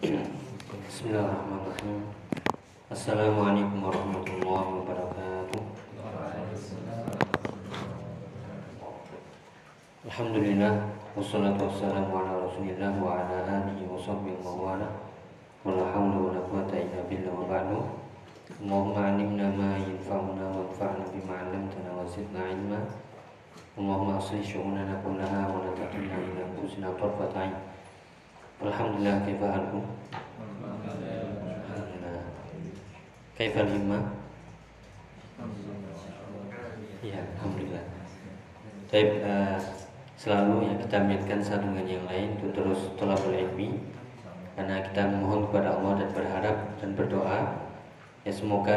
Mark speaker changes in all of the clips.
Speaker 1: Bismillahirrahmanirrahim. Assalamualaikum warahmatullahi wabarakatuh. Alhamdulillah wassalatu wassalamu ala Rasulillah wa ala alihi wa sahbihi wa wala. Wala hawla wala quwata illa billah wa ba'du. Allahumma 'allimna ma yanfa'una wanfa'na bima 'allamtana wa zidna 'ilma. Allahumma aslih syu'unana kullaha wa la takilna ila anfusina tarfata 'ain. Alhamdulillah kaifa halkum? Alhamdulillah. Kaifa lima? Ya, alhamdulillah. Baik, uh, selalu yang kita ambilkan satu dengan yang lain itu terus tolabul ilmi karena kita memohon kepada Allah dan berharap dan berdoa ya semoga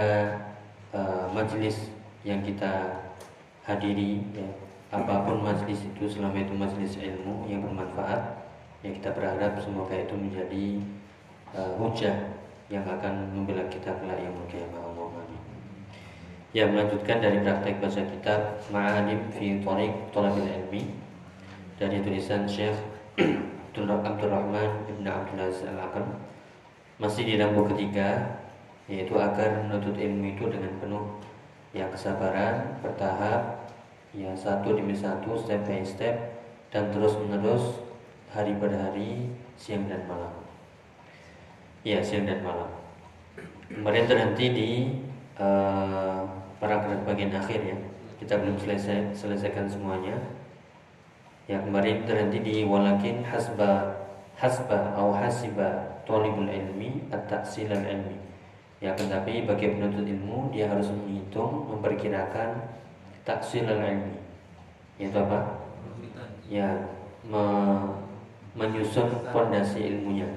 Speaker 1: uh, majelis yang kita hadiri ya, apa pun majelis itu selama itu majelis ilmu yang bermanfaat ya kita berharap semoga itu menjadi uh, hujah yang akan membela kita kelak yang kiamah Allah Ya melanjutkan dari praktek baca kitab Ma'alim fi Tariq Talabil Ilmi dari tulisan Syekh Abdul Rahman Ibn Abdul Aziz Al-Aqam masih di lampu ketiga yaitu agar menuntut ilmu itu dengan penuh ya kesabaran bertahap ya satu demi satu step by step dan terus menerus hari per hari, siang dan malam. Ya, siang dan malam. Kemarin terhenti di uh, paragraf bagian akhir ya. Kita belum selesai selesaikan semuanya. Ya, kemarin terhenti di walakin hasba hasba atau hasiba talibul ilmi at-taksil ilmi. Ya, tetapi bagi penuntut ilmu dia harus menghitung, memperkirakan taksil ilmi. Yaitu apa? Ya, me menyusun fondasi ilmunya.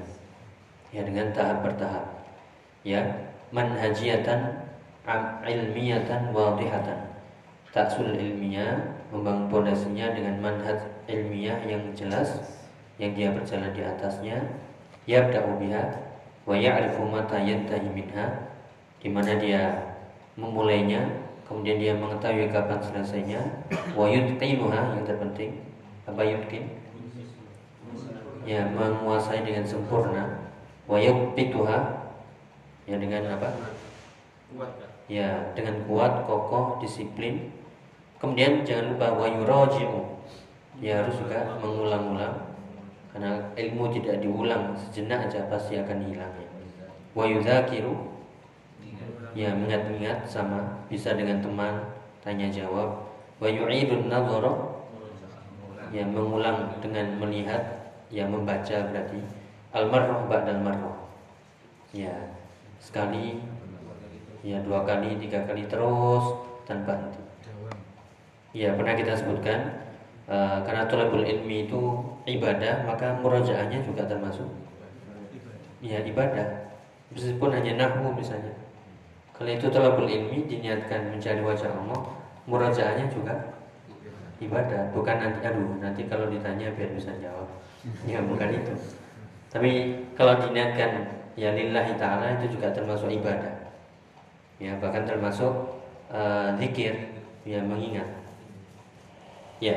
Speaker 1: Ya dengan tahap bertahap. Ya manhajiyatan ilmiyatan wadihatan. Taksul ilmiah membangun fondasinya dengan manhaj ilmiah yang jelas yang dia berjalan di atasnya. Yabda'u biha wa ya'rifu mata yantahi minha di mana dia memulainya kemudian dia mengetahui kapan selesainya. Wa yutqinuha yang terpenting apa yutqin ya menguasai dengan sempurna. Wa pituha ya dengan apa? Ya dengan kuat kokoh disiplin. Kemudian jangan lupa wa yuraji'u. Ya harus juga mengulang-ulang. Karena ilmu tidak diulang sejenak aja pasti akan hilang ya. Wa yudzakiru ya mengingat-ingat sama bisa dengan teman tanya jawab. Wa yu'idun nadhara ya mengulang dengan melihat yang membaca berarti almarroh ba'dal marroh ya sekali ya dua kali tiga kali terus tanpa henti. Ya pernah kita sebutkan uh, karena tolabul ilmi itu ibadah maka murajaahnya juga termasuk. Ya ibadah. Meskipun hanya nahwu misalnya. Kalau itu tolabul ilmi diniatkan mencari wajah Allah murajaahnya juga ibadah. Bukan nanti aduh nanti kalau ditanya biar bisa jawab ya bukan itu. Tapi kalau diniatkan ya lillahi ta'ala itu juga termasuk ibadah. Ya bahkan termasuk uh, ya mengingat. Ya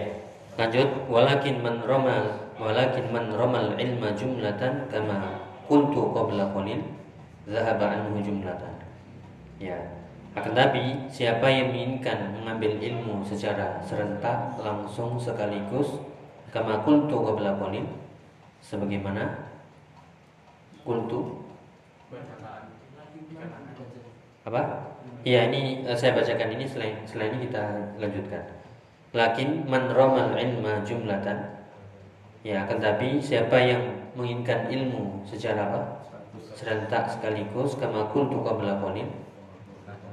Speaker 1: lanjut. Walakin man romal walakin man romal ilma jumlatan kama kuntu qabla qalil zahaba anhu jumlatan. Ya akan tapi siapa yang menginginkan mengambil ilmu secara serentak langsung sekaligus kama kuntu qabla qalil sebagaimana kuntu apa? Iya ini uh, saya bacakan ini selain selain ini kita lanjutkan. Lakin man ramal ilma jumlatan ya akan tapi siapa yang menginginkan ilmu secara apa? serentak sekaligus kama kuntu qabla qalil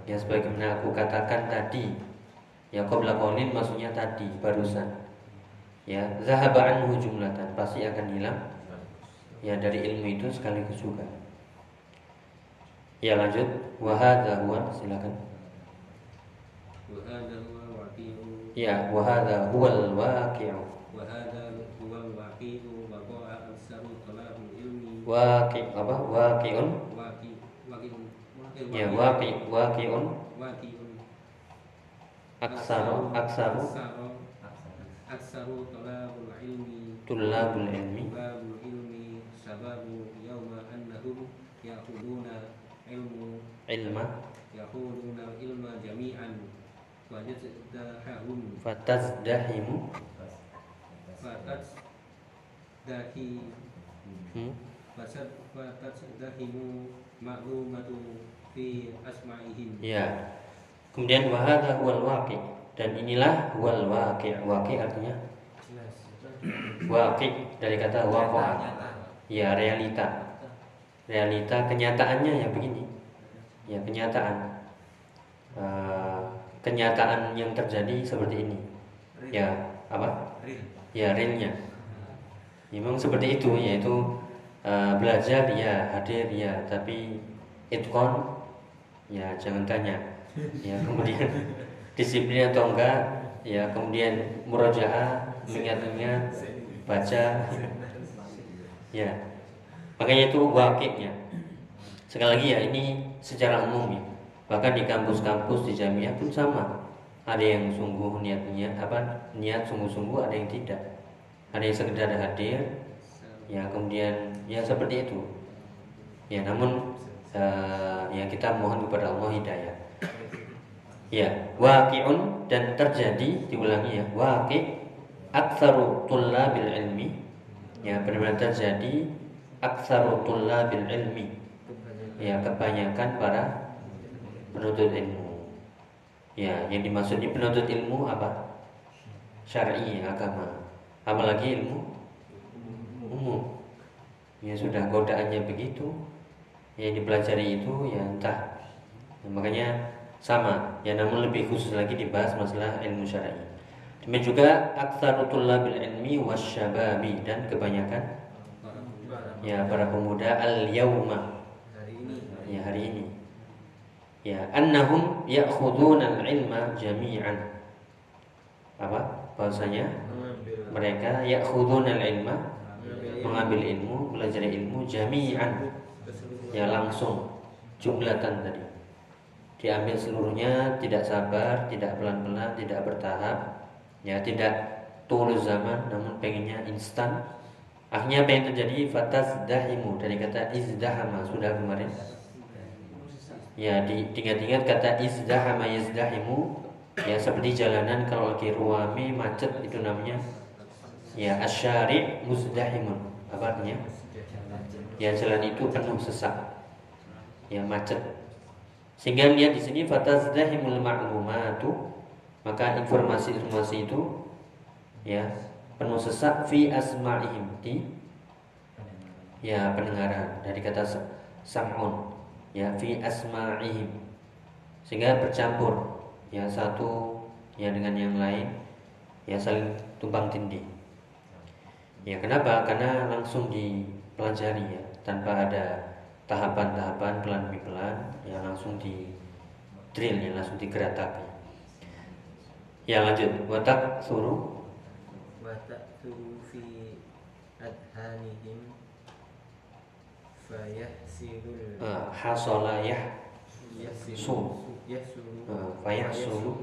Speaker 1: ya sebagaimana aku katakan tadi ya qabla qalil maksudnya tadi barusan ya zahaba anhu jumlatan pasti akan hilang. Ya dari ilmu itu sekaligus juga. Ya lanjut. Wahada huwa silakan.
Speaker 2: Wahada huwa waqi'u.
Speaker 1: Ya wahada huwal waqi'u.
Speaker 2: Wahada huwa waqi'u wa qa'a aksaru ilmi.
Speaker 1: Waqi apa? Waqi'un.
Speaker 2: Waqi waqi'un.
Speaker 1: Ya waqi waqi'un.
Speaker 2: Waqi'un.
Speaker 1: Aksaru. Aksaru
Speaker 2: aksaru talabul ilmi.
Speaker 1: Tulabul ilmi.
Speaker 2: Talabul ilmi. Sababu yawma anna yaquluna ilmu.
Speaker 1: Ilma.
Speaker 2: Yaquluna ilma jami'an. Wa yazdahum
Speaker 1: fatazdahimu
Speaker 2: fatat dahi
Speaker 1: hmm?
Speaker 2: fasad fatat dahimu ma'lumatu fi asma'ihim.
Speaker 1: Ya. Kemudian wahada huwal waqi dan inilah huwal waqi waqi artinya? Waqi dari kata waqa'a ya realita. Realita kenyataannya ya begini. Ya kenyataan. Eh, kenyataan yang terjadi seperti ini. Ya apa? Ya realnya. Ya, memang seperti itu yaitu eh, belajar ya hadir ya tapi itkon ya jangan tanya. Ya kemudian disiplin atau enggak ya kemudian murojaah mengingat-ingat baca. Ya makanya itu wakilnya sekali lagi ya ini secara umum ya. Bahkan di kampus-kampus di jamiah pun sama. Ada yang sungguh niatnya apa niat sungguh-sungguh ada yang tidak. Ada yang sekedar hadir ya kemudian ya seperti itu. Ya namun eh, ya kita mohon kepada Allah hidayah ya waqi'un dan terjadi diulangi ya waqi' aktsaru tullabil ilmi. Ya benar-benar terjadi aktsaru tullabil ilmi. Ya kebanyakan para penuntut ilmu. Ya yang dimaksud di penuntut ilmu apa? Syar'i agama. Apalagi ilmu umum. Ya sudah godaannya begitu. Yang dipelajari itu ya entah. Ya, makanya sama ya namun lebih khusus lagi dibahas masalah ilmu syar'i. Demikian juga aktsarutul labil ilmi wasyababi dan kebanyakan ya para pemuda al yauma ya hari ini. Ya annahum ya'khuduna al-ilma jami'an. Apa? Bahasanya? Mereka ya'khuduna al-ilma mengambil ilmu belajar ilmu jami'an. Ya langsung jumlatan tadi diambil seluruhnya tidak sabar tidak pelan-pelan tidak bertahap. Ya tidak tulus zaman namun pengennya instan. Akhirnya apa yang terjadi? Fatas dahimu dari kata izdahama sudah kemarin. Ya di ingat-ingat kata izdahama yazdahimu. Ya seperti jalanan kalau lagi ruame macet itu namanya. Ya asyari muzdahimun. Apa artinya? Ya jalan itu penuh sesak. Ya macet sehingga lihat di sini fatazdahimul ma'lumatu. Maka informasi-informasi itu ya penuh sesak fi asma'ihim di ya pendengaran. Dari kata sa- sam'un ya fi asma'ihim. Sehingga bercampur ya satu ya dengan yang lain ya saling tumpang tindih. Ya kenapa? Karena langsung dipelajari ya tanpa ada tahapan-tahapan pelan demi pelan ya langsung di drill ya langsung digeratapi ya lanjut. Watak suruh.
Speaker 3: Watak suruh fi adhanihim fayahsilul
Speaker 1: uh, eh, hasola yah sum.
Speaker 3: Yahsulu
Speaker 1: uh, eh,
Speaker 3: fayahsulu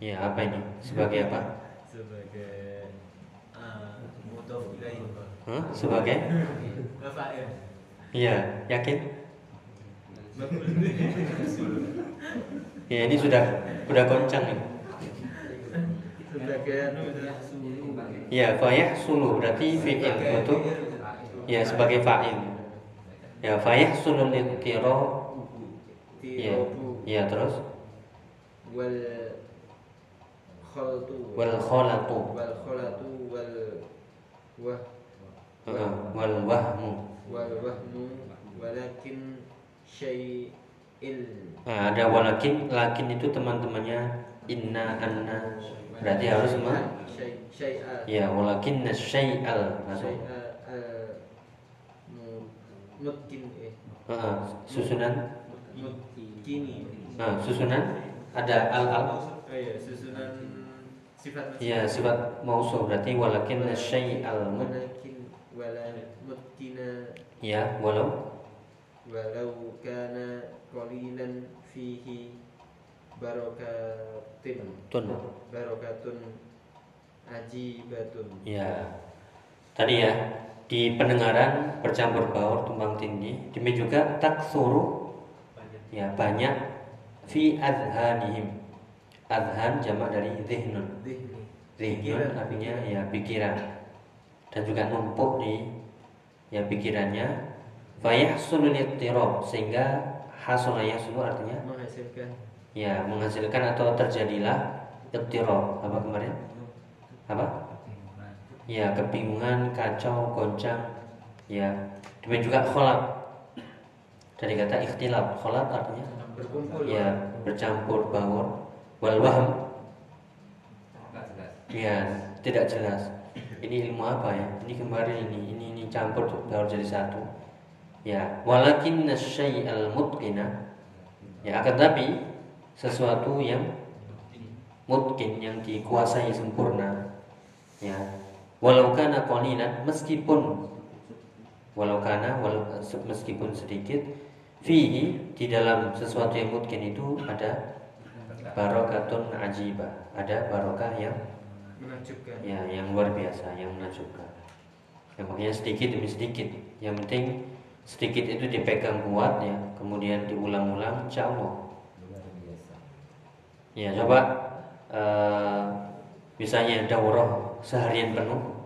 Speaker 1: ya apa ini? Sebagai apa?
Speaker 3: Sebagai ah, uh, mudah ilaih.
Speaker 1: Hah? sebagai?
Speaker 3: Fa'il
Speaker 1: ya yakin? Ya ini sudah sudah goncang nih
Speaker 3: sebagai
Speaker 1: ya fayah sulu berarti fi'il betul? Ya sebagai fa'il. Ya fayah sulu litiro ya ya terus?
Speaker 3: Wal khaltu.
Speaker 1: Wal kholatu
Speaker 3: wal khalatu wal wah
Speaker 1: wal wahmu
Speaker 3: wal wahmu walakin syai'il.
Speaker 1: Nah, ada walakin lakin itu teman-temannya inna anna. Berarti harus ma
Speaker 3: syai- syai'a
Speaker 1: ya walakin syai'al. Masuk.
Speaker 3: Mu- mutkin eh.
Speaker 1: Uh, susunan?
Speaker 3: Mutkini
Speaker 1: nah, susunan? Ada al al?
Speaker 3: Oh iya susunan sifat
Speaker 1: ya sifat mausul berarti walakin syai'al. mut
Speaker 3: walakin wala mutkina
Speaker 1: ya walau.
Speaker 3: Walau kana qalilan fihi barakatin
Speaker 1: tun.
Speaker 3: Barakatun ajibatun.
Speaker 1: Ya. Tadi ya di pendengaran bercampur baur tumbang tindih demikian juga taksuru ya banyak. Fi adhanihim. Adhan jamak dari zihnun. Zihnun. Artinya ya pikiran dan juga numpuk di ya pikirannya. Fayahsulul ittirab sehingga hasuna yahsulu artinya
Speaker 3: Menghasilkan.
Speaker 1: Ya menghasilkan atau terjadilah ittirab apa kemarin? Apa? Ya kebingungan kacau goncang. Ya demikian juga kholat dari kata ikhtilaf kholat artinya
Speaker 3: berkumpul.
Speaker 1: ya bercampur baur wal wahm. Ya tidak jelas ini ilmu apa ya? Ini kemarin ini ini ini campur baru jadi satu. Ya walakin al mutqina. Ya akan tapi sesuatu yang mungkin yang dikuasai sempurna. Ya walau kana qalilan meskipun walau walau, meskipun sedikit fihi di dalam sesuatu yang mungkin itu ada barokatun ajibah ada barokah yang
Speaker 3: Menakjubkan.
Speaker 1: ya yang luar biasa yang menakjubkan. Ya makanya sedikit demi sedikit. Yang penting sedikit itu dipegang kuat ya. Kemudian diulang-ulang insya Allah. Ya coba eh, misalnya daurah seharian penuh.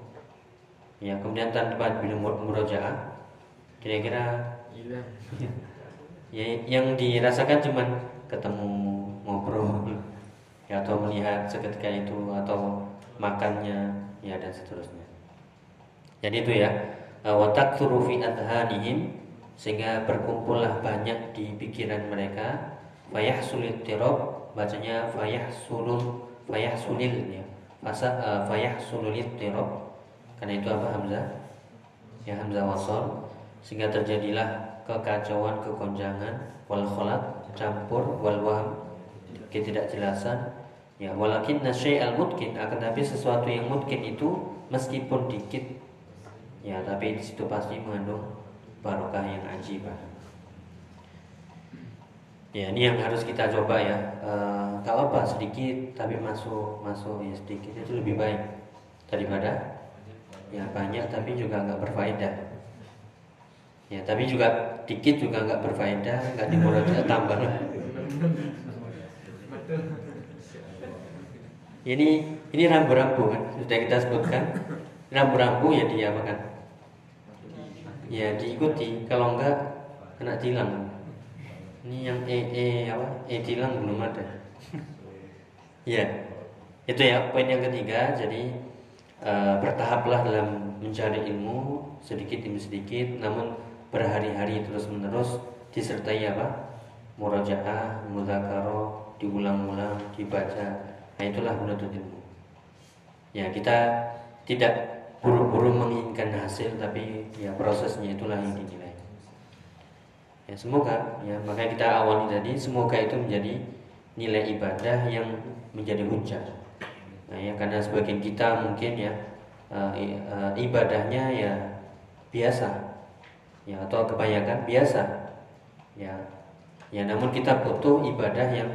Speaker 1: Ya kemudian tanpa minum murojaah. Kira-kira
Speaker 3: Hilang.
Speaker 1: ya yang dirasakan cuman ketemu ngobrol ya atau melihat seketika itu atau makannya ya dan seterusnya. Jadi itu ya watak fi adhanihim sehingga berkumpullah banyak di pikiran mereka fayah sulit tirob bacanya fayah sulul fayah sulil ya. Masa uh, fayah sululit tirob karena itu apa hamzah? Ya hamzah wasol. Sehingga terjadilah kekacauan kegonjangan wal kholat campur wal waham ketidakjelasan Ya, walakin nasyai al mungkin akan tapi sesuatu yang mungkin itu meskipun dikit ya tapi di situ pasti mengandung barokah yang ajibah. Ya, ini yang harus kita coba ya. E, gak apa sedikit tapi masuk masuk ya sedikit itu lebih baik daripada ya banyak tapi juga nggak berfaedah. Ya, tapi juga dikit juga nggak berfaedah, nggak dimulai tambah. Ini ini rambu-rambu kan sudah kita sebutkan. Rambu-rambu ya diapakan? Ya diikuti. Kalau enggak kena tilang. Ini yang e e apa? E tilang belum ada. ya itu ya poin yang ketiga. Jadi uh, bertahaplah dalam mencari ilmu sedikit demi sedikit, namun berhari-hari terus menerus disertai apa? Murajaah, mudzakarah, diulang-ulang, dibaca Nah itulah menuntut ilmu. Ya kita tidak buru-buru menginginkan hasil tapi ya prosesnya itulah yang dinilai. Ya semoga ya makanya kita awali tadi semoga itu menjadi nilai ibadah yang menjadi hujah. Nah, ya karena sebagian kita mungkin ya uh, uh, ibadahnya ya biasa ya atau kebanyakan biasa ya ya namun kita butuh ibadah yang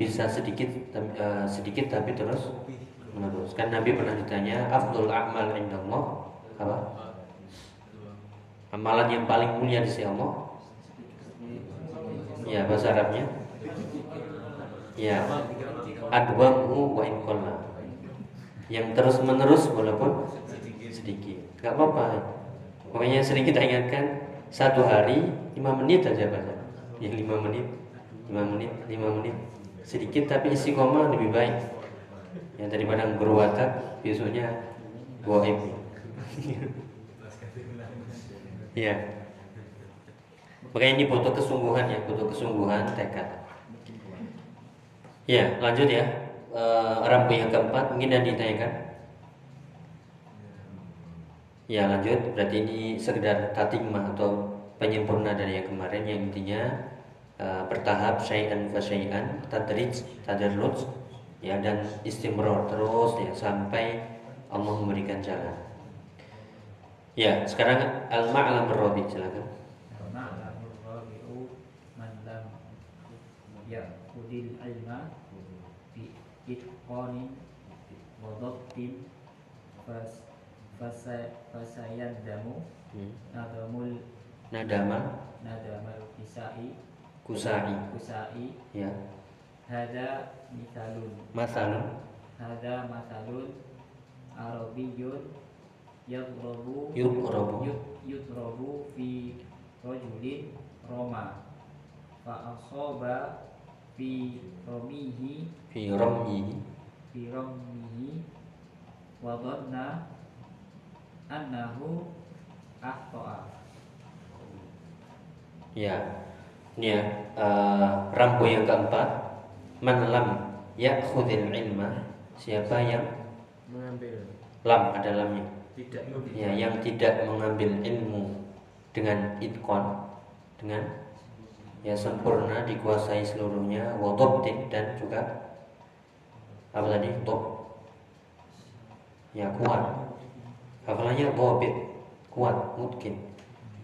Speaker 1: bisa sedikit uh, sedikit tapi terus menerus. Kan Nabi pernah ditanya, "Afdul a'mal indallah?" Apa? Amalan yang paling mulia di sisi Allah? Ya, bahasa Arabnya. Ya. Adwamu wa in Yang terus menerus walaupun sedikit. Gak apa-apa. Pokoknya sering kita ingatkan satu hari lima menit aja baca. Ya lima menit, lima menit, lima menit sedikit tapi isi koma lebih baik. Yang daripada berwatak besoknya goib. Ya makanya ini butuh kesungguhan ya butuh kesungguhan tekad. Ya lanjut ya. E, rambu yang keempat mungkin yang ditanyakan. Ya lanjut. Berarti ini sekedar tatimah atau penyempurna dari yang kemarin yang intinya uh, bertahap syai'an fa syai'an tadrij tadarruj ya dan istimror terus ya sampai Allah memberikan jalan. Ya, sekarang al-ma'lam rabi silakan.
Speaker 4: Al-ma'lamur rabi'u man lam ya'khudil ilma bi itqanin wa dhabtin fas fasa- fasayandamu
Speaker 1: hmm.
Speaker 4: nadamul
Speaker 1: nadama
Speaker 4: nadamal kisai
Speaker 1: kusai.
Speaker 4: Kusai.
Speaker 1: Ya.
Speaker 4: Hada misalun.
Speaker 1: Masalun.
Speaker 4: Hada masalun. Arabiyun. Yadrabu
Speaker 1: yuqrabu
Speaker 4: yut- yudrabu fi rajulin roma. Fa asaba fi romihi.
Speaker 1: Fi ramyihi
Speaker 4: fi romihi. Wa dhanna annahu ahta'a.
Speaker 1: Ya ya eh, rambu yang keempat. Man lam ya'khudhil ilma siapa yang
Speaker 3: mengambil.
Speaker 1: lam ada lamnya.
Speaker 3: Tidak
Speaker 1: ya yang tidak mengambil ilmu dengan itkon dengan ya sempurna dikuasai seluruhnya wadobtin dan juga apa tadi? Dob ya kuat. Hafalannya dobit kuat mungkin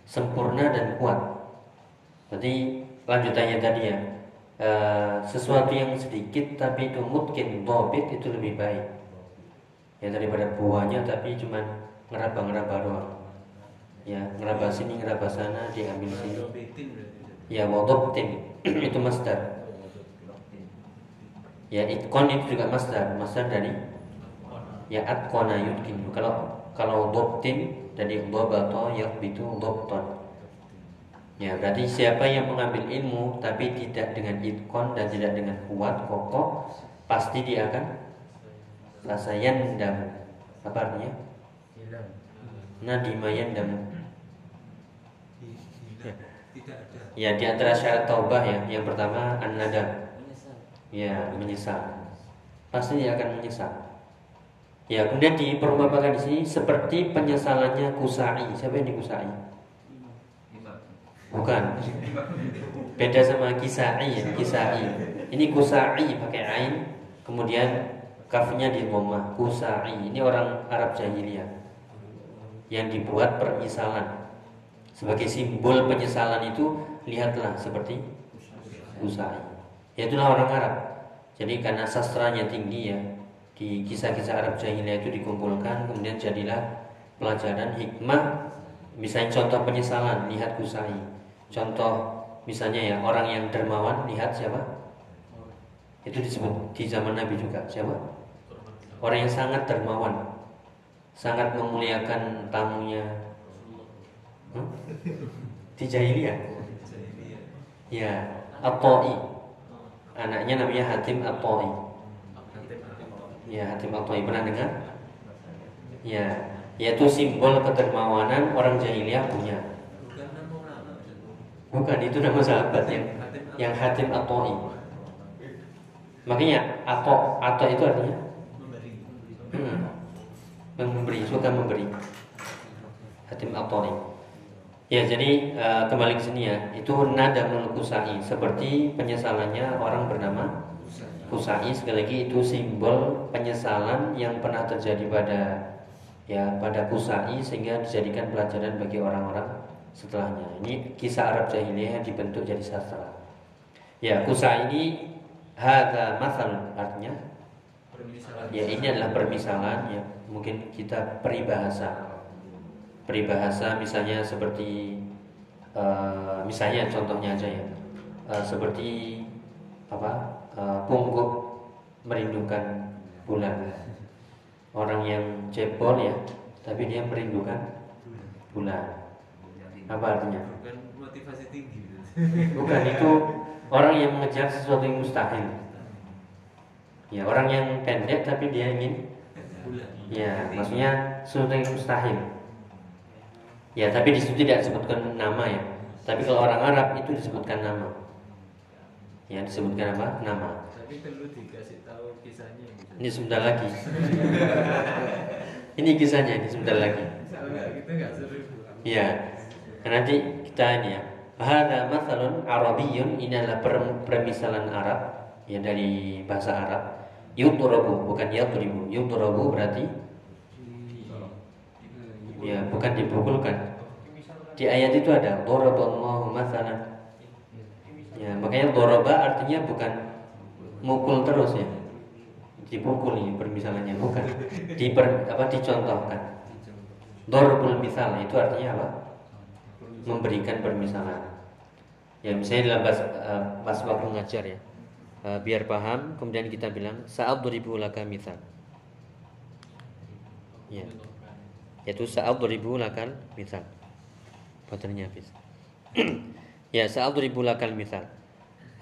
Speaker 1: sempurna dan kuat jadi lanjutannya tadi ya eh, sesuatu yang sedikit tapi itu mungkin dobit itu lebih baik. Ya daripada buahnya tapi cuman ngeraba-ngeraba doang. Ya ngeraba sini ngeraba sana diambil sini. Ya wadobtin itu masdar. Ya itkon itu juga masdar. Masdar dari? Ya atkona yudkin. Kalau kalau dobtin dari dobato yakbitu dobton ya berarti siapa yang mengambil ilmu tapi tidak dengan itkon dan tidak dengan kuat kokoh pasti dia akan rasa yandam apa artinya?
Speaker 3: Hilang.
Speaker 1: Nadima yandam
Speaker 2: Hilang. Tidak ada.
Speaker 1: ya di antara syarat taubah ya. Yang pertama an-nadam ya menyesal. Pasti dia akan menyesal. Ya kemudian diperumpamakan di sini seperti penyesalannya kusai. Siapa yang di kusai bukan. Beda sama kisai kisai ini kusai pakai ain. Kemudian kafnya di dhammah kusai ini orang Arab jahiliyah yang dibuat penyesalan sebagai simbol penyesalan itu lihatlah seperti kusai itulah orang Arab. Jadi karena sastranya tinggi ya di kisah-kisah Arab jahiliyah itu dikumpulkan kemudian jadilah pelajaran hikmah. Misalnya contoh penyesalan lihat kusai contoh misalnya ya orang yang dermawan lihat siapa? Itu disebut di zaman Nabi juga siapa? Orang yang sangat dermawan sangat memuliakan tamunya. Hmm? di jahiliyah? Ya At-Ta'i. Anaknya namanya Hatim At-Ta'i. Ya Hatim At-Ta'i. Pernah dengar? Ya yaitu simbol kedermawanan orang jahiliyah punya.
Speaker 2: Bukan
Speaker 1: itu nama sahabat yang
Speaker 2: Hatim
Speaker 1: yang Hatim At-Ta'i makanya Ato Ato itu artinya?
Speaker 2: Memberi.
Speaker 1: hmm, memberi suka memberi. Hatim At-Ta'i ya jadi eh, kembali ke sini ya. Itu nada kusai seperti penyesalannya orang bernama Kusai. Sekali lagi itu simbol penyesalan yang pernah terjadi pada ya pada Kusai sehingga dijadikan pelajaran bagi orang-orang setelahnya. Ini kisah Arab jahiliyah yang dibentuk jadi sastra. Ya, Kusai ini hada masal artinya
Speaker 3: permisalan.
Speaker 1: ya ini adalah permisalan ya mungkin kita peribahasa. Peribahasa misalnya seperti eh, misalnya contohnya aja ya. Eh, seperti apa? Eh, pungguk merindukan bulan. Orang yang cebol ya tapi dia merindukan bulan apa artinya
Speaker 2: Bukan motivasi tinggi.
Speaker 1: bukan itu orang yang mengejar sesuatu yang mustahil ya orang yang pendek tapi dia ingin. Ya, maksudnya sesuatu yang mustahil. Ya, tapi di situ tidak disebutkan nama ya. Tapi kalau orang Arab itu disebutkan nama. Ya, disebutkan apa? Nama.
Speaker 3: tapi perlu dikasih tahu kisahnya.
Speaker 1: Ini sebentar lagi. ini kisahnya ini sebentar lagi.
Speaker 3: kalau
Speaker 1: Nah, nanti kita ini ya. Hada mathalun Arabiyyun ini adalah per- permisalan Arab ya dari bahasa Arab. Yudrobu bukan yadribu. Yudrobu berarti ya bukan dipukulkan. Di ayat itu ada doroballahu mathalan. Ya, makanya doroba artinya bukan mukul terus ya. Dipukul ini permisalannya bukan. Diper, apa dicontohkan. Dorbul misal itu artinya apa? Memberikan permisalan. Ya misalnya dalam bahasa, uh, pas waktu ngajar ya, Uh, biar paham. Kemudian kita bilang saat beribu laka misal. Ya, yaitu saat beribu lakal misal. Baterainya habis. ya saat beribu lakal misal.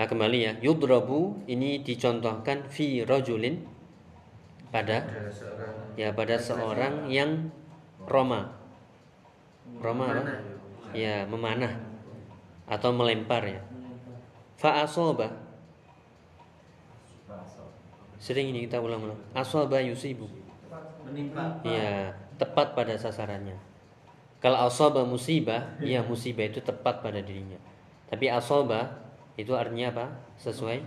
Speaker 1: Nah kembali ya, yudrabu ini dicontohkan fi rojulin pada ya pada seorang yang roma. Roma apa? Ya, memanah atau melempar ya. Fa asoba. Sering ini kita ulang-ulang. Asoba yusibu.
Speaker 2: menimpa
Speaker 1: Ya, tepat pada sasarannya. Kalau asoba musibah, ya musibah itu tepat pada dirinya. Tapi asoba itu artinya apa? Sesuai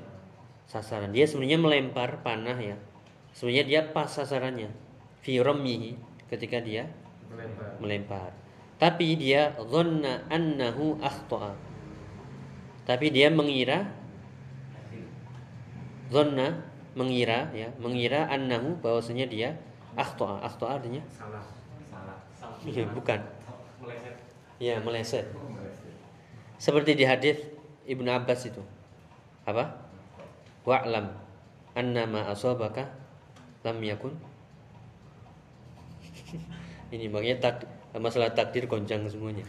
Speaker 1: sasaran. Dia sebenarnya melempar panah ya. Sebenarnya dia pas sasarannya. Fi ketika dia
Speaker 3: melempar.
Speaker 1: melempar. Tapi dia dhanna annahu akhta'a. Tapi dia mengira dhanna mengira ya, mengira annahu bahwasanya dia akhta'a. Akhta'a artinya
Speaker 3: Salah. Salah.
Speaker 1: Iya, bukan. Ya, meleset. Seperti di hadis Ibnu Abbas itu. Apa? Wa'lam anna ma asabaka lam yakun. Ini makanya tak masalah takdir goncang semuanya.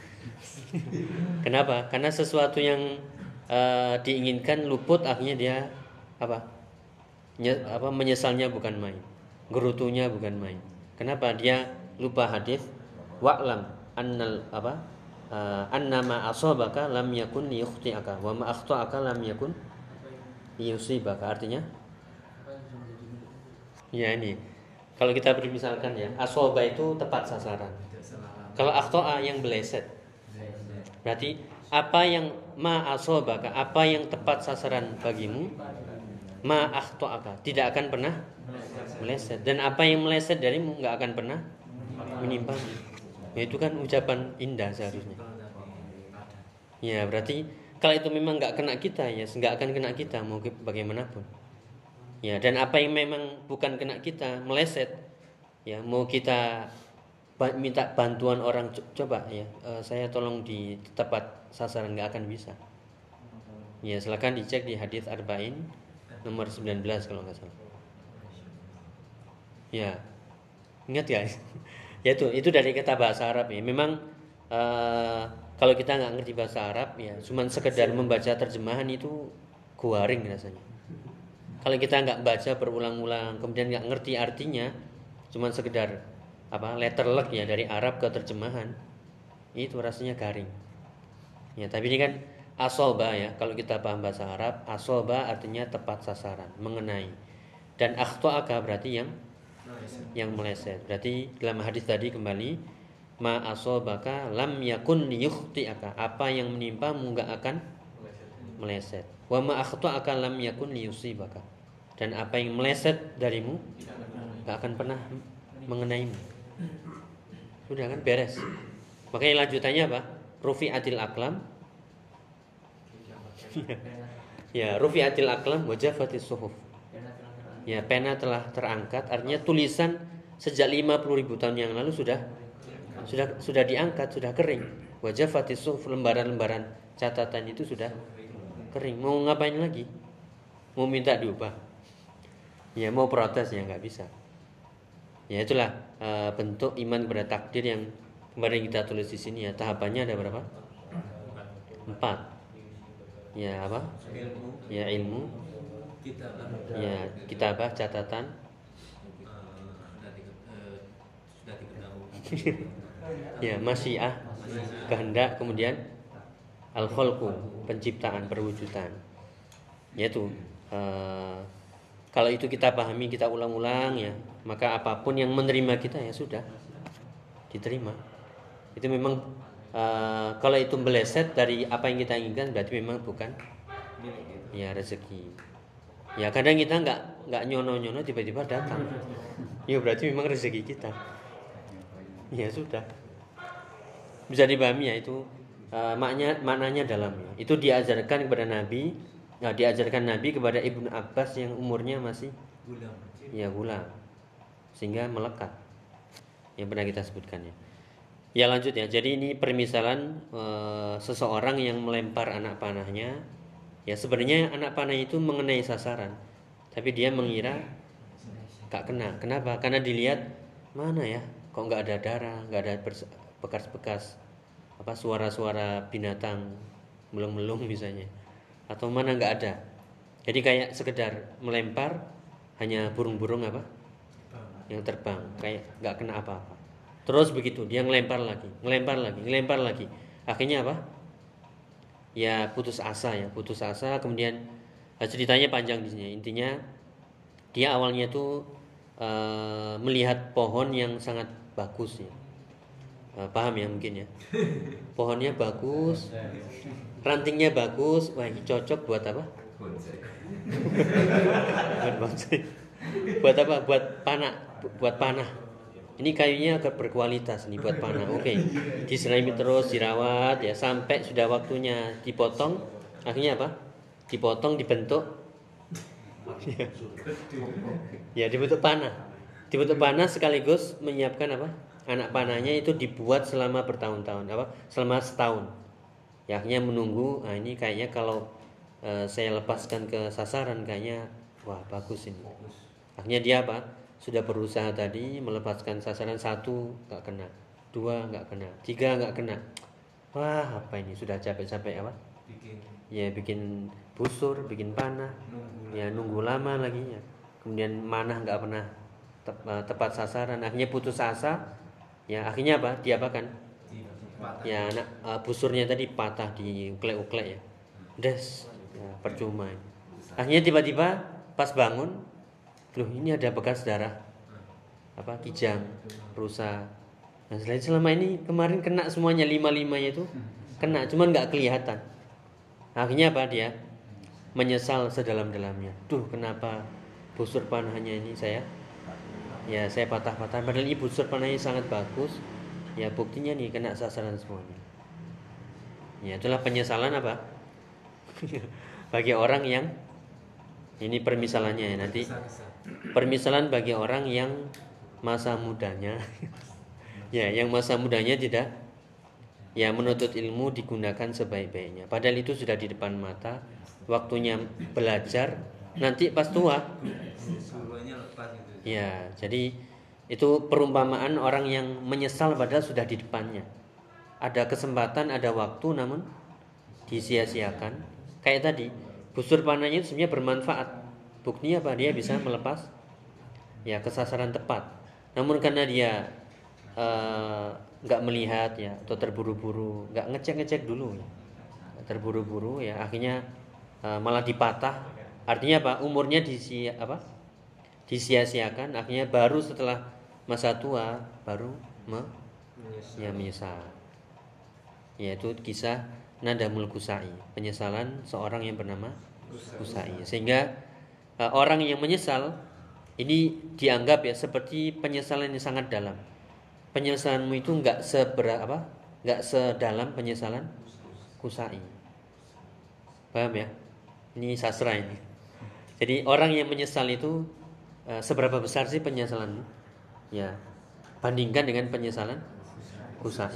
Speaker 1: Kenapa? Karena sesuatu yang eh, diinginkan luput akhirnya dia apa? Nye- apa menyesalnya bukan main. Gerutunya bukan main. Kenapa? Dia lupa hadis wa'lam annal apa? Uh, anna ma asabaka lam yakun liyukhti'aka wa ma akhta'aka lam yakun liyusibaka. Artinya Ya ini. Kalau kita misalkan ya, asoba itu tepat sasaran. Kalau akhtoa yang beleset. Berarti apa yang ma asobaka, apa yang tepat sasaran bagimu, ma akhtoaka, tidak akan pernah meleset. Dan apa yang meleset darimu nggak akan pernah menimpa. Ya, itu kan ucapan indah seharusnya. Ya berarti kalau itu memang nggak kena kita ya nggak akan kena kita mau bagaimanapun. Ya dan apa yang memang bukan kena kita meleset ya mau kita minta bantuan orang co- coba ya eh, saya tolong di tepat sasaran nggak akan bisa. Ya silakan dicek di hadis arba'in nomor 19 kalau nggak salah. Ya ingat guys ya itu itu dari kata bahasa Arab ya memang eh, kalau kita nggak ngerti bahasa Arab ya cuman sekedar membaca terjemahan itu guaring rasanya kalau kita nggak baca berulang-ulang kemudian nggak ngerti artinya cuman sekedar apa letter luck ya dari Arab ke terjemahan itu rasanya garing ya tapi ini kan asoba ya kalau kita paham bahasa Arab asoba artinya tepat sasaran mengenai dan akhtoaka berarti yang yang meleset. Berarti dalam hadis tadi kembali ma asobaka lam yakun liyukhti'aka. Apa yang menimpamu enggak akan meleset. Wa ma akhta'aka lam yakun liyusibaka. Dan apa yang meleset darimu enggak akan pernah mengenaimu. Sudah kan beres. Makanya lanjutannya apa? Rufi'atil aklam. ya, rufi'atil aklam wa jafatis suhuf. Ya, pena telah terangkat, artinya tulisan sejak 50 ribu tahun yang lalu sudah sudah sudah diangkat, sudah kering. Wajah fatisuf lembaran-lembaran catatan itu sudah kering. Mau ngapain lagi? Mau minta diubah? Ya mau protes ya nggak bisa. Ya itulah eh, bentuk iman kepada takdir yang kemarin kita tulis di sini ya. Tahapannya ada berapa? Empat. Ya apa? Ya ilmu,
Speaker 2: kita
Speaker 1: ya catatan,
Speaker 2: eh, sudah diketahui
Speaker 1: ya masyiah kehendak kemudian al khalqu penciptaan perwujudan yaitu eh, kalau itu kita pahami kita ulang-ulang ya maka apa pun yang menerima kita ya sudah. Diterima. Itu memang eh, kalau itu meleset dari apa yang kita inginkan berarti memang bukan ya. rezeki. Ya kadang kita nggak nggak nyono nyono tiba-tiba datang. Ya berarti memang rezeki kita. Ya sudah. Bisa dipahami ya itu eh, maknya maknanya dalamnya itu diajarkan kepada Nabi ya, diajarkan Nabi kepada Ibnu Abbas yang umurnya masih
Speaker 2: gulam.
Speaker 1: Ya gulam sehingga melekat yang pernah kita sebutkan ya Ya lanjut ya. Jadi ini permisalan eh, seseorang yang melempar anak panahnya. Ya sebenarnya anak panah itu mengenai sasaran, tapi dia mengira gak kena. Kenapa? Karena dilihat mana ya, kok nggak ada darah, nggak ada bekas-bekas apa suara-suara binatang melung-melung misalnya, atau mana nggak ada. Jadi kayak sekedar melempar hanya burung-burung apa yang terbang kayak nggak kena apa-apa. Terus begitu dia ngelempar lagi, ngelempar lagi, ngelempar lagi. Akhirnya apa? Ya putus asa ya, putus asa. Kemudian eh, ceritanya panjang di sini. Intinya dia awalnya tuh eh, melihat pohon yang sangat bagus ya. Eh, paham ya mungkin ya. Pohonnya bagus, rantingnya bagus. Wah ini cocok buat apa? buat bonsai. buat apa buat panah buat panah. Ini kayunya agak berkualitas nih buat panah. Oke diserami terus dirawat ya sampai sudah waktunya dipotong. Akhirnya apa? Dipotong dibentuk. Ya dibentuk panah. Dibentuk panah sekaligus menyiapkan apa? Anak panahnya itu dibuat selama bertahun-tahun apa? Selama setahun. Ya akhirnya menunggu nah ini kayaknya kalau eh, saya lepaskan ke sasaran kayaknya wah bagus ini. Akhirnya dia apa sudah berusaha tadi melepaskan sasaran satu nggak kena. Dua nggak kena. Tiga nggak kena. Wah apa ini? Sudah capek-capek apa?
Speaker 3: Bikin.
Speaker 1: Ya bikin busur bikin panah.
Speaker 3: Nunggu
Speaker 1: ya nunggu lama lagi ya. Kemudian manah nggak pernah tep- eh, tepat sasaran. Akhirnya putus asa. Ya akhirnya apa? Diapakan?
Speaker 3: Di patah.
Speaker 1: Ya anak eh, busurnya tadi patah di uklek-uklek ya. Des. Ya, percuma. Akhirnya tiba-tiba pas bangun loh ini ada bekas darah. Apa kijang rusa. Nah selain selama ini kemarin kena semuanya lima limanya itu kena cuman nggak kelihatan. Akhirnya apa dia? Menyesal sedalam-dalamnya. Tuh kenapa busur panahnya ini saya? Ya saya patah-patah padahal ini busur panahnya sangat bagus. Ya buktinya nih kena sasaran semuanya. Ya itulah penyesalan apa? Bagi orang yang ini permisalannya ya nanti. Permisalan bagi orang yang masa mudanya. Ya yang masa mudanya tidak ya menuntut ilmu digunakan sebaik-baiknya. Padahal itu sudah di depan mata waktunya belajar nanti pas tua.
Speaker 3: Gitu.
Speaker 1: Ya jadi itu perumpamaan orang yang menyesal padahal sudah di depannya. Ada kesempatan ada waktu namun disia-siakan. Kayak tadi busur panahnya itu sebenarnya bermanfaat buktinya apa? Dia bisa melepas ya kesasaran tepat. Namun karena dia eh, nggak melihat ya atau terburu-buru nggak ngecek-ngecek dulu ya. Terburu-buru ya akhirnya eh, malah dipatah. Artinya apa? Umurnya disia apa? Disia-siakan. Akhirnya baru setelah masa tua baru me, ya menyesal. Yaitu kisah Nadamul Kusai penyesalan seorang yang bernama Kusai sehingga eh, orang yang menyesal ini dianggap ya seperti penyesalan yang sangat dalam. Penyesalanmu itu nggak seberapa apa? Nggak sedalam penyesalan? Kusai. Paham ya? Ini sastra ini. Jadi orang yang menyesal itu eh, seberapa besar sih penyesalanmu? Ya bandingkan dengan penyesalan Kusai.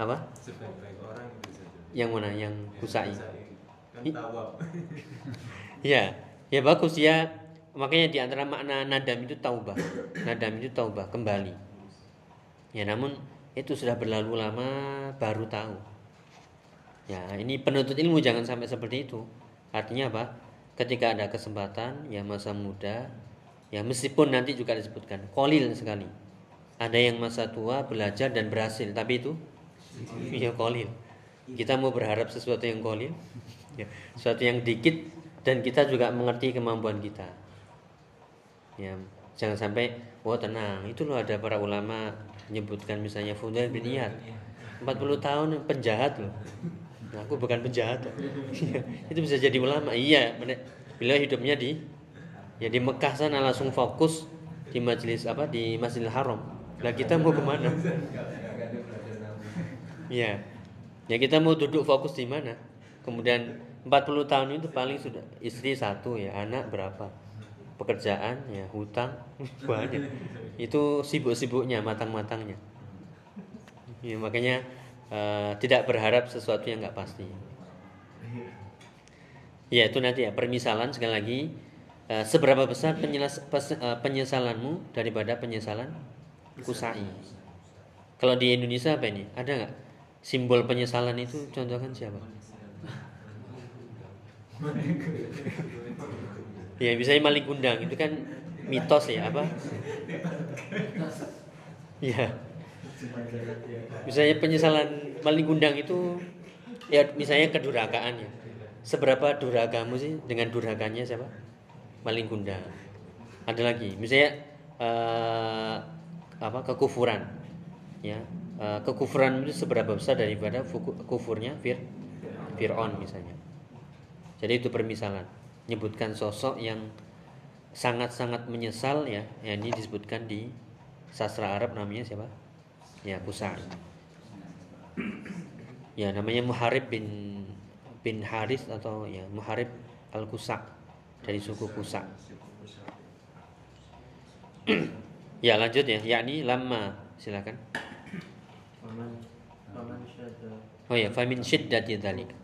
Speaker 1: Apa?
Speaker 3: Yang
Speaker 1: mana? Yang Kusai.
Speaker 3: Kan
Speaker 1: Ya, ya bagus ya. Makanya di antara makna nadam itu taubah. Nadam itu taubah kembali. Ya, namun itu sudah berlalu lama baru tahu. Ya, ini penuntut ilmu jangan sampai seperti itu. Artinya apa? Ketika ada kesempatan, ya masa muda, ya meskipun nanti juga disebutkan kolil sekali. Ada yang masa tua belajar dan berhasil, tapi itu ya kolil. Kita mau berharap sesuatu yang kolil, ya, sesuatu yang dikit dan kita juga mengerti kemampuan kita. Ya, jangan sampai wah tenang, itu loh ada para ulama menyebutkan misalnya Fudail bin Iyad 40 tahun penjahat loh. Nah, aku bukan penjahat. loh. itu bisa jadi ulama. Iya. Bila hidupnya di ya di Mekah sana langsung fokus di majelis apa di Masjidil Haram. Lah kita mau ke mana? Iya. Ya kita mau duduk fokus di mana? Kemudian 40 tahun itu paling sudah istri satu ya, anak berapa? Pekerjaan ya, hutang banyak. Itu sibuk-sibuknya, matang-matangnya. Ya, makanya eh, tidak berharap sesuatu yang nggak pasti. Ya itu nanti ya permisalan sekali lagi eh, seberapa besar penyelas- pes- eh, penyesalanmu daripada penyesalan kusai. Kalau di Indonesia apa ini? Ada nggak simbol penyesalan itu contohkan siapa? Ya misalnya maling kundang itu kan mitos ya apa? Ya. Misalnya penyesalan maling kundang itu ya misalnya kedurhakaan ya. Seberapa durhakamu sih dengan durhakannya siapa? Maling kundang. Ada lagi, misalnya eh, apa kekufuran, ya Eh, kekufuran itu seberapa besar daripada kufurnya Fir Fir'aun misalnya. Jadi itu permisalan, menyebutkan sosok yang sangat-sangat menyesal ya, ya ini disebutkan di sastra Arab namanya siapa? Ya Kusai. Ya namanya Muharib bin bin Haris atau ya Muharib al Kusa dari suku Kusa. ya lanjut ya, yakni lama silakan. Oh ya, famin syiddati dzalik.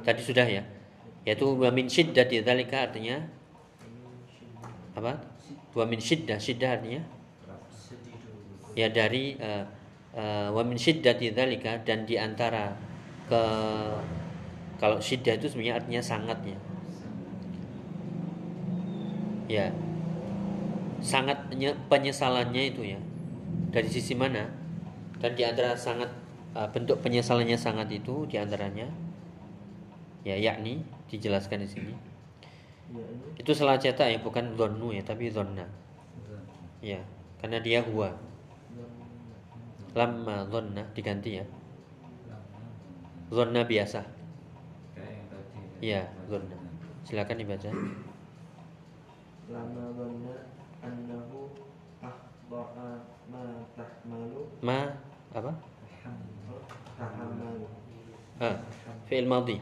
Speaker 1: Tadi sudah ya. Yaitu wa min syiddati dzalika artinya apa? Wa min syiddah, syiddah artinya ya dari uh, uh, wa min syiddati dzalika dan di antara ke kalau syiddah itu sebenarnya artinya sangat ya. Ya. Sangat penye- penyesalannya itu ya. Dari sisi mana? Dan di antara sangat uh, bentuk penyesalannya sangat itu di antaranya ya yakni dijelaskan di sini.
Speaker 5: ya
Speaker 1: Itu salah cetak ya, bukan dhonnu ya, tapi dhonna. Ya, karena dia huwa. Lamma dhonna diganti ya. Dhonna biasa. Ya, dhonna. Silakan dibaca.
Speaker 5: lama dhanna annahu akhda'a ma tahmalu
Speaker 1: Ma apa?
Speaker 5: tahamalu
Speaker 1: Ah, fi'il madhi.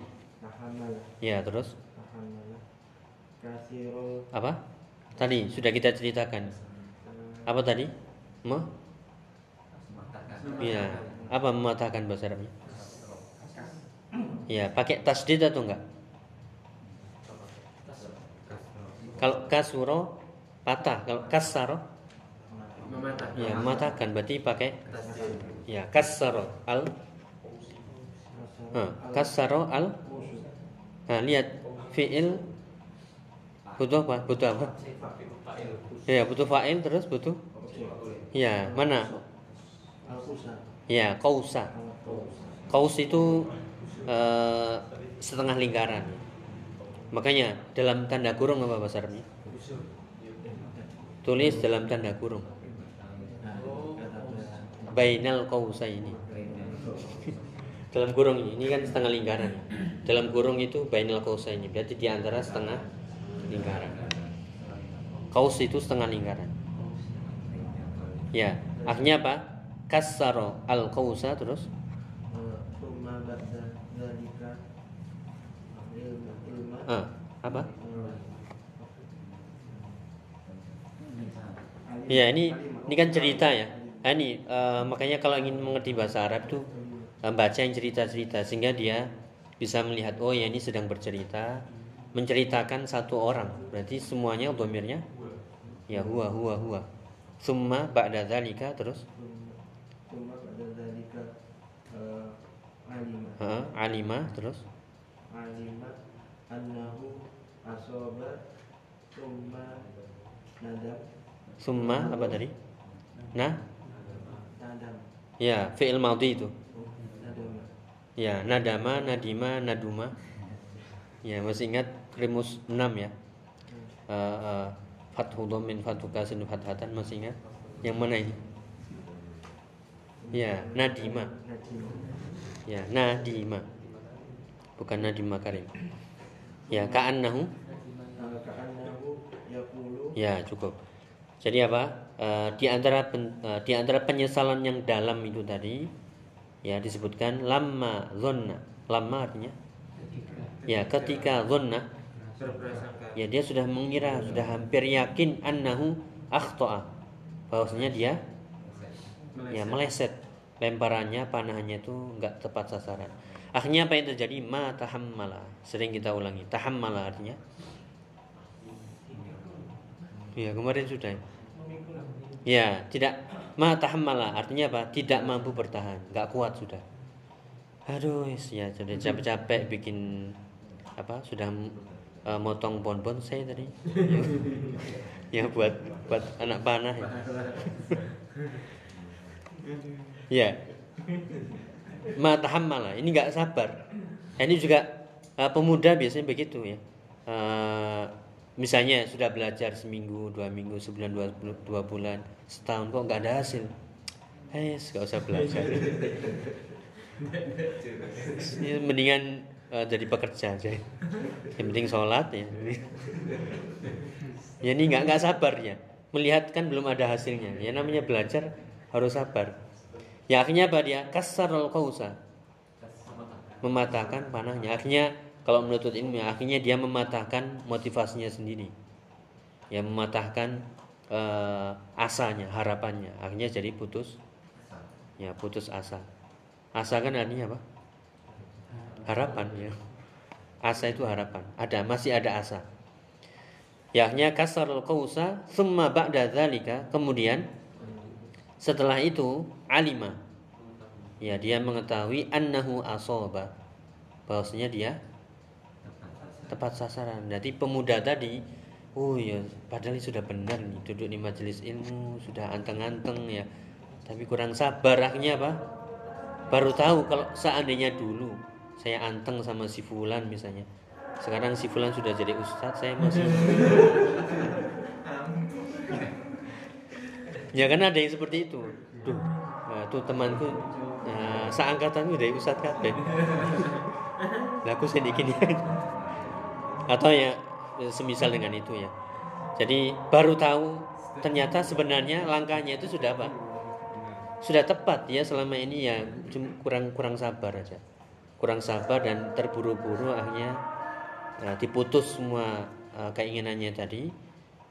Speaker 1: Ya, terus? Apa? Tadi sudah kita ceritakan. Apa tadi? Ma? Ya, apa mematahkan bahasa Arabnya? Ya, pakai tasdid atau enggak? Kalau kasuro patah, kalau kasaro?
Speaker 3: Mematah
Speaker 1: ya mematahkan. Berarti pakai ya kasaro al ha, kasaro al nah, lihat fiil butuh apa? Butuh apa? Ya, butuh fa'il terus butuh ya, mana? Ya, kausa. Kaus itu eh, setengah lingkaran. Makanya dalam tanda kurung apa bahasa Arabnya? Tulis dalam tanda kurung. Bainal ini. Dalam kurung ini, ini kan setengah lingkaran. Dalam kurung itu bainal ini. berarti di antara setengah lingkaran. Kaus itu setengah lingkaran. Ya, akhirnya apa? Kasaro al kausa terus ah, apa? Ya ini ini kan cerita ya. Nah, ini eh, makanya kalau ingin mengerti bahasa Arab tuh baca yang cerita-cerita sehingga dia bisa melihat oh ya ini sedang bercerita menceritakan satu orang. Berarti semuanya domirnya ya huwa huwa huwa. Summa ba'da dzalika terus?
Speaker 5: Summa ba'da dzalika eh, alima.
Speaker 1: Ha, alima terus?
Speaker 5: Alima annahu asoba summa nadam.
Speaker 1: Summa apa tadi? Nah?
Speaker 5: Nadam.
Speaker 1: Ya fi'il madhi itu ya nadama nadima naduma. Ya masih ingat rimus 6 ya? Uh, uh, fathu domin fathu kasin fathatan masih ingat? Yang mana ini? Ya nadima.
Speaker 5: Nadim
Speaker 1: ya nadima. Bukan nadima karim. Ya ka'annahu? Ya cukup. Jadi apa? Eh, di antara pen- eh, di antara penyesalan yang dalam itu tadi ya disebutkan lama zonna lama artinya? Ya ketika zonna ya dia sudah mengira sudah hampir yakin annahu akhtoa bahwasanya dia ya meleset. Lemparannya panahnya itu nggak tepat sasaran. Akhirnya apa yang terjadi? Ma tahammala. Sering kita ulangi. Tahammala artinya? Ya kemarin sudah. Ya tidak ma tahammala artinya apa? Tidak mampu bertahan nggak kuat sudah. Aduh ya sudah capek-capek bikin apa sudah eh, motong bon-bon saya tadi. Ya buat buat anak panah ya. Ya. Ma tahammala ini nggak sabar. Ini juga eh, pemuda biasanya begitu ya. Eh, misalnya sudah belajar seminggu dua minggu sebulan dua, dua bulan setahun kok nggak ada hasil? Eh nggak usah belajar. Mendingan eh, jadi pekerja aja. Yang penting sholat ya. Ya ini nggak nggak sabar ya. Melihat kan belum ada hasilnya. Ya namanya belajar harus sabar. Ya akhirnya apa dia? Kasarul kausa mematahkan panahnya. Akhirnya kalau menuntut ilmu ya, akhirnya dia mematahkan motivasinya sendiri. Ya mematahkan eh, asanya harapannya. Akhirnya jadi putus. Ya putus asa. Asa kan artinya apa? Harapan ya. Asa itu harapan. Ada masih ada asa. Yaknya kasarul kausa summa ba'da dzalika. Kemudian setelah itu alima. Ya dia mengetahui annahu asoba. Bahwasanya dia tepat sasaran. Jadi pemuda tadi oh ya padahal ini sudah benar nih duduk di majelis ilmu sudah anteng-anteng ya. Tapi kurang sabar akhirnya apa? Baru tahu kalau seandainya dulu saya anteng sama si fulan misalnya. Sekarang si fulan sudah jadi ustadz saya masih ya kan ada yang seperti itu. Tuh nah, tuh temanku nah, seangkatanku dari ustadz kabeh. Lah aku sedikit atau ya semisal dengan itu ya. Jadi baru tahu ternyata sebenarnya langkahnya itu sudah apa? Sudah tepat ya selama ini ya kurang kurang sabar aja. Kurang sabar dan terburu-buru akhirnya ya, diputus semua eh, keinginannya tadi.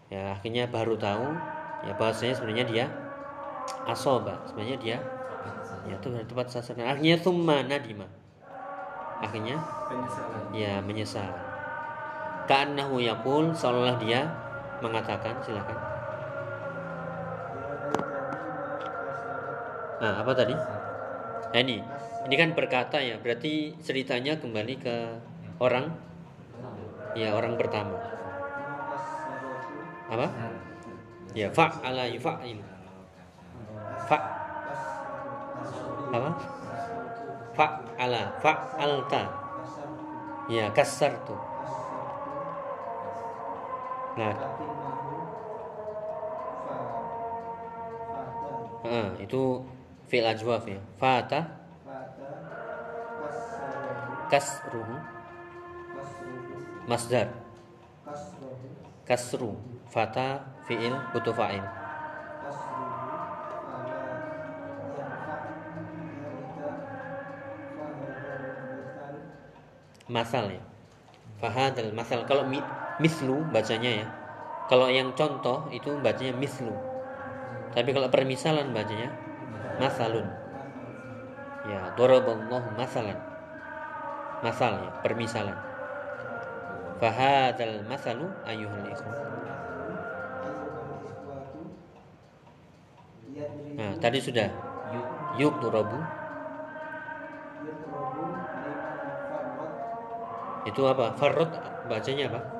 Speaker 1: Ya akhirnya baru tahu ya bahwasanya sebenarnya dia asoba sebenarnya dia ya itu tepat sasaran. Akhirnya summa nadima. Akhirnya
Speaker 3: penyesalan.
Speaker 1: ya menyesal ka'annahu yaqul seolah dia mengatakan silakan. Nah apa tadi? Nah, ini. Ini kan berkata ya berarti ceritanya kembali ke orang. Ya orang pertama. Apa? Ya fa'ala yufa'il. Fa. Apa? Fa'ala fa'alta. Ya kasartu nah. Ah, itu fi'il ajwaf ya. Fata. Kasruhu masdar. Kasru. Fata fi'il butuh fa'il. Masal ya. Fahadal masal. Kalau mi, mislu bacanya ya. Kalau yang contoh itu bacanya mislu. Tapi kalau permisalan bacanya masalun. Ya daraballahu masalan. Masal ya permisalan. Fahadal masalu ayuhal ikhwan. Nah tadi sudah. Yuk turabu itu apa? Farrot bacanya apa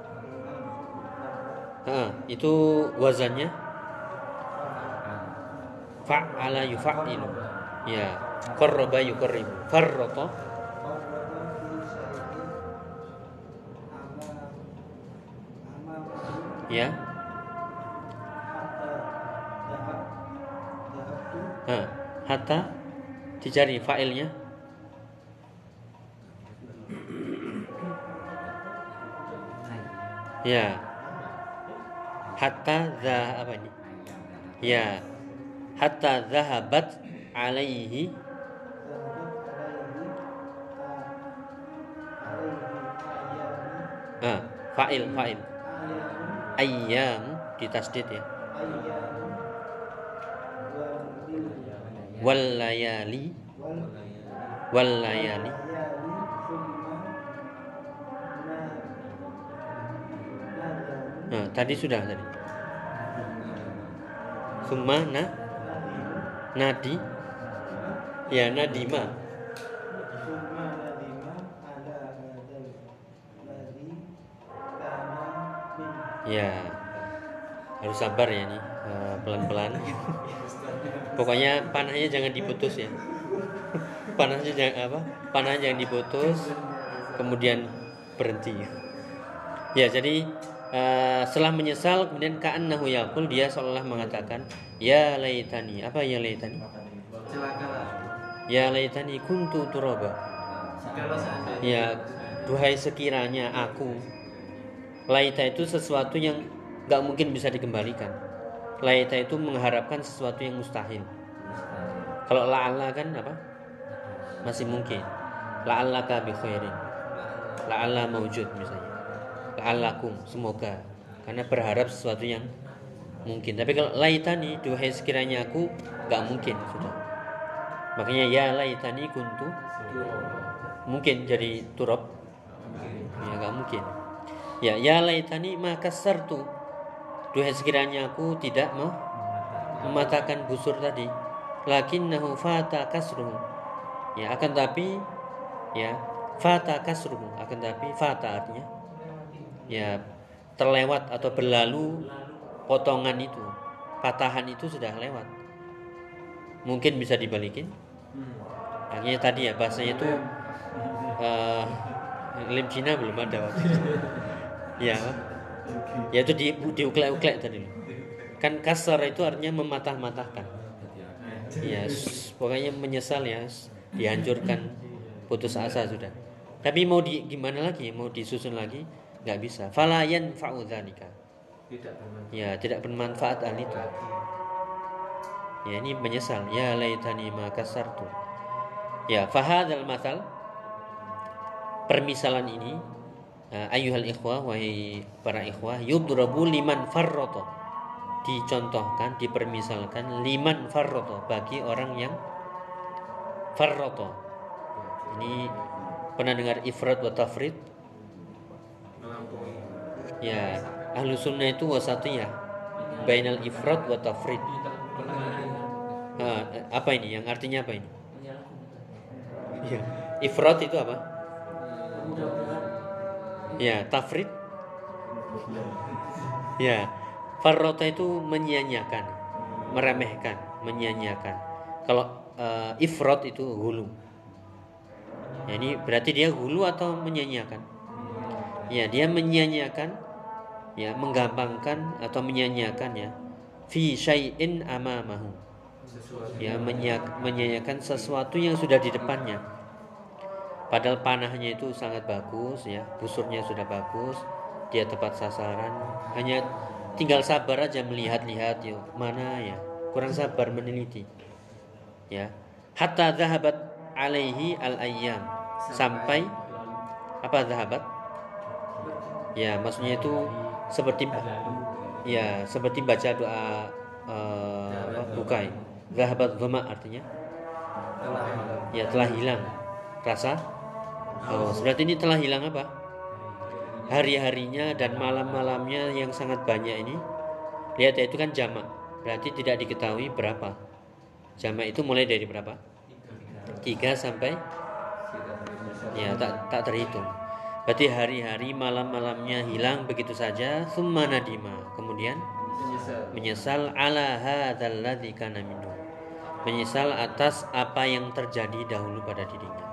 Speaker 1: Ah, itu wazannya? Fa'ala yufa'ilu. Ya qarraba yuqarribu. Farrata. Ya. Ah, hatta dicari fa'ilnya. Ya hatta za apa ini? Ya. Hatta zahabat alaihi. Ah fa'il fa'il. Ayyam ditasdid ya. Wal layali.
Speaker 5: Wal
Speaker 1: nah, tadi sudah tadi. Summa na nadi. Ya nadima. Ya harus sabar ya nih eh, pelan-pelan. Pokoknya panahnya jangan diputus ya. Panahnya jangan apa? Panahnya jangan diputus kemudian berhenti. Ya jadi eh, setelah menyesal kemudian ka'annahu yaqul dia seolah mengatakan ya laitani. Apa ya laitani? Ya laitani kuntu turaba.
Speaker 3: Seandainya
Speaker 1: ya duhai sekiranya aku laita itu sesuatu yang nggak mungkin bisa dikembalikan. Laita itu mengharapkan sesuatu yang mustahil. Kalau la'alla kan apa? Masih mungkin. La'allaka bi khairin. La'alla. Maujud misalnya la'allakum semoga. Karena berharap sesuatu yang mungkin. Tapi kalau laitani duhai sekiranya aku nggak mungkin sudah. Makanya ya laitani kuntu mungkin jadi turab. Ya nggak mungkin. Ya ya laitani maka sertu. Duhai sekiranya aku tidak mau mematahkan busur tadi. Lakinnahu fata kasruhu. Ya akan tapi ya fata kasruhu. Akan tapi fata artinya ya terlewat atau berlalu potongan itu patahan itu sudah lewat. Mungkin bisa dibalikin. Akhirnya tadi ya bahasanya itu eh lim Cina belum ada waktu itu. ya. Ya itu di diuklek-uklek tadi kan kasar itu artinya mematah-matahkan. Ya pokoknya menyesal ya dihancurkan putus asa sudah. Tapi mau di gimana lagi? Mau disusun lagi nggak bisa. Falayan fa'udzalika
Speaker 3: tidak bermanfaat.
Speaker 1: Ya tidak bermanfaat hal itu. Ya ini menyesal. Ya laitani ma kasartu. Ya fahadal masal permisalan ini uh, ayuhal ikhwah wahai para ikhwah yudrabu liman farroto dicontohkan dipermisalkan liman farroto bagi orang yang farroto ini pernah dengar ifrat wa tafrid ya ahlu sunnah itu wasatiyah bainal ifrat wa tafrid. Ah, apa ini? Yang artinya apa ini? Ya ifrat itu apa? Ya tafrid. Ya farrota itu menyia-nyiakan meremehkan menyia-nyiakan kalau eh, ifrat itu hulu. Ya, ini berarti dia hulu atau menyia-nyiakan ya dia menyia-nyiakan ya menggampangkan atau menyia-nyiakan ya. Fi syai'in amamahu. Ya menyia-nyiakan sesuatu yang sudah di depannya. Padahal panahnya itu sangat bagus ya. Busurnya sudah bagus dia tepat sasaran. Hanya tinggal sabar aja melihat-lihat ya mana ya. Kurang sabar meneliti ya. Hatta zahabat alaihi al ayyam sampai apa zahabat? Ya maksudnya itu seperti ya seperti baca doa apa, bukai. Zahabat dhama artinya? Ya telah hilang. Rasa? Oh berarti ini telah hilang apa? Hari-harinya dan malam-malamnya yang sangat banyak ini. Lihat ya itu kan jamak. Berarti tidak diketahui berapa. Jamak itu mulai dari berapa? Tiga. Sampai? Ya tak tak terhitung berarti hari-hari malam-malamnya hilang begitu saja. Summa nadima. Kemudian?
Speaker 3: Menyesal.
Speaker 1: Menyesal ala hadzal ladzi kana minhu menyesal atas apa yang terjadi dahulu pada dirinya.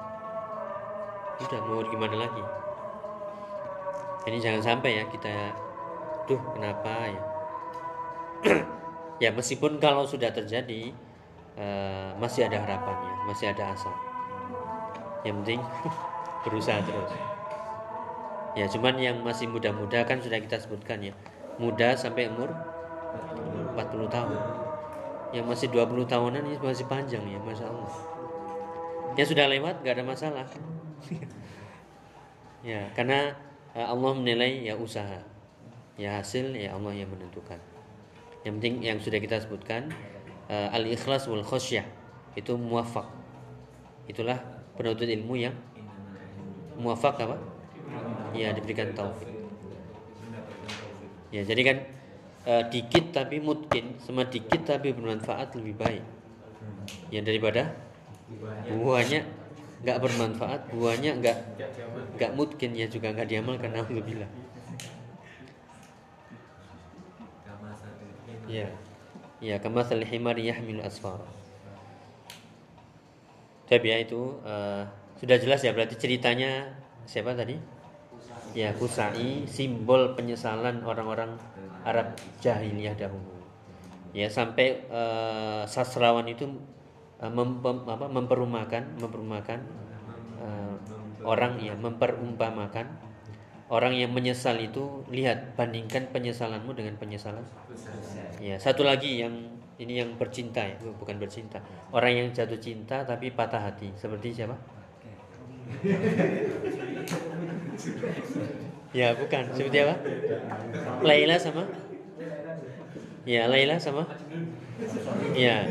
Speaker 1: Sudah mau gimana lagi? Ini jangan sampai ya kita duh kenapa ya? Ya meskipun kalau sudah terjadi eh, masih ada harapannya masih ada asa. Yang penting berusaha terus ya cuman yang masih muda-muda kan sudah kita sebutkan ya. Muda sampai umur 40 tahun. Yang masih 20 tahunan ini masih panjang ya Masya Allah. Yang sudah lewat gak ada masalah. Ya karena eh, Allah menilai ya usaha. Ya hasil ya Allah yang menentukan. Yang penting yang sudah kita sebutkan al ikhlas wal khosyah itu muafak itulah penuntut ilmu yang muafak apa ya diberikan taufik. Ya jadi kan eh, dikit tapi mungkin sama dikit tapi bermanfaat lebih baik. Ya daripada buahnya nggak bermanfaat buahnya nggak nggak mungkin ya juga nggak diamalkan alhamdulillah. Ya ya kama himar yahmilu asfar. Tapi ya itu eh, sudah jelas ya berarti ceritanya siapa tadi ya Kusai simbol penyesalan orang-orang Arab jahiliyah dahulu. Ya sampai eh, sastrawan itu eh, mem- apa, memperumakan memperumakan eh, orang ya memperumpamakan orang yang menyesal itu lihat bandingkan penyesalanmu dengan penyesalan. Ya satu lagi yang ini yang bercinta ya bukan bercinta. Orang yang jatuh cinta tapi patah hati seperti siapa ya bukan. Seperti apa? Laila sama? Ya Laila sama? Ya.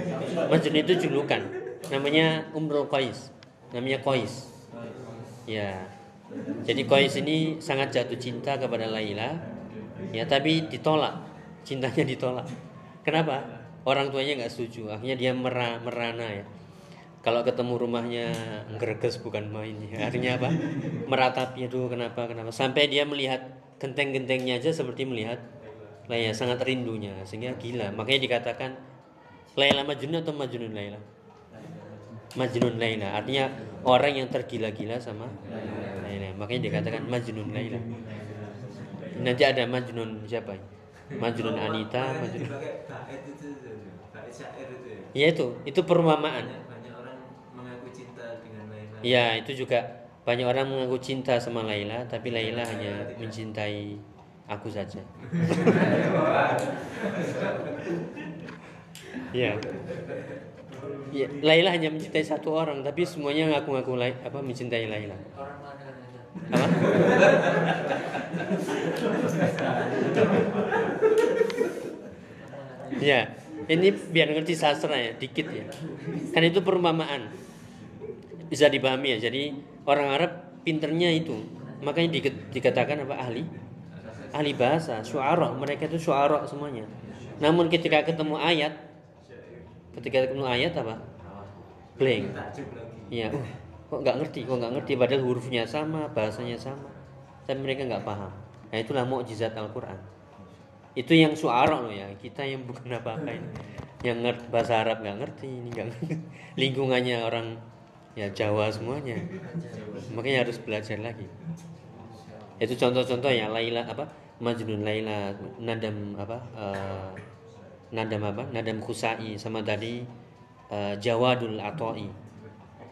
Speaker 1: Majnun itu julukan. Namanya Umrul Qais. Namanya Qais. Ya. Jadi Qais ini sangat jatuh cinta kepada Laila. Ya tapi ditolak. Cintanya ditolak. Kenapa? Orang tuanya nggak setuju. Akhirnya dia mera, merana ya kalau ketemu rumahnya greges bukan main. Ya. artinya apa? Meratapi aduh kenapa kenapa? Sampai dia melihat genteng-gentengnya aja seperti melihat Laila sangat rindunya sehingga gila. Makanya dikatakan Laila Majnun atau Majnun Laila? Majnun Laila. Artinya orang yang tergila-gila sama Laila. Makanya dikatakan Majnun Laila. Nanti ada Majnun siapa? Majnun Anita Majnun
Speaker 3: itu, itu ya.
Speaker 1: ya itu itu perumpamaan
Speaker 3: Banyak, banyak orang mengaku cinta
Speaker 1: ya itu juga banyak orang mengaku cinta sama Laila tapi Laila hanya mencintai aku saja ya Ya, Laila hanya mencintai satu orang, tapi semuanya ngaku-ngaku Lai- apa mencintai Laila. Apa? ya, ini biar ngerti sastra ya, dikit ya. Kan itu perumpamaan. Bisa dipahami ya. Jadi orang Arab pinternya itu. Makanya di- dikatakan apa ahli? Ahli bahasa, syuara. Mereka itu syuara semuanya. Namun ketika ketemu ayat, ketika ketemu ayat apa? Blank. Iya, uh, kok nggak ngerti, kok nggak ngerti padahal hurufnya sama, bahasanya sama. Tapi mereka nggak paham. Nah itulah mukjizat Al-Quran. Itu yang suara loh ya, kita yang bukan apa-apa ini. Yang ngerti bahasa Arab nggak ngerti, ini nggak. Lingkungannya orang ya Jawa semuanya. Makanya harus belajar lagi. Itu contoh-contoh ya Laila apa? Majnun Laila, Nadam apa? eh, Nadam apa? Nadam Khusai sama tadi eh, Jawadul Atoi.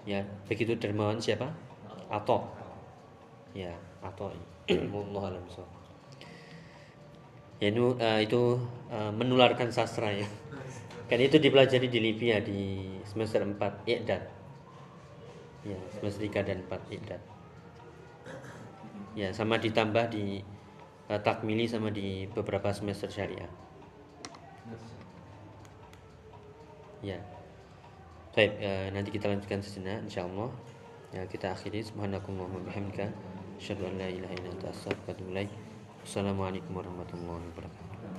Speaker 1: Ya, begitu dermawan siapa? Ato. Ya, Atoi. Wallahu a'lam. Ya itu, eh, itu eh, menularkan sastra ya. Kan itu dipelajari di Libya di semester 4 Iqdad. Ya, 3 dan 4 Iqdad. Ya, sama ditambah di eh, takmili sama di beberapa semester syariah. Ya. Baik, eh, nanti kita lanjutkan sejenak insyaallah. Ya, kita akhiri subhanakallahumma bihamdika asyhadu an la ilaha illa anta astaghfiruka wa. Wassalamualaikum warahmatullahi wabarakatuh.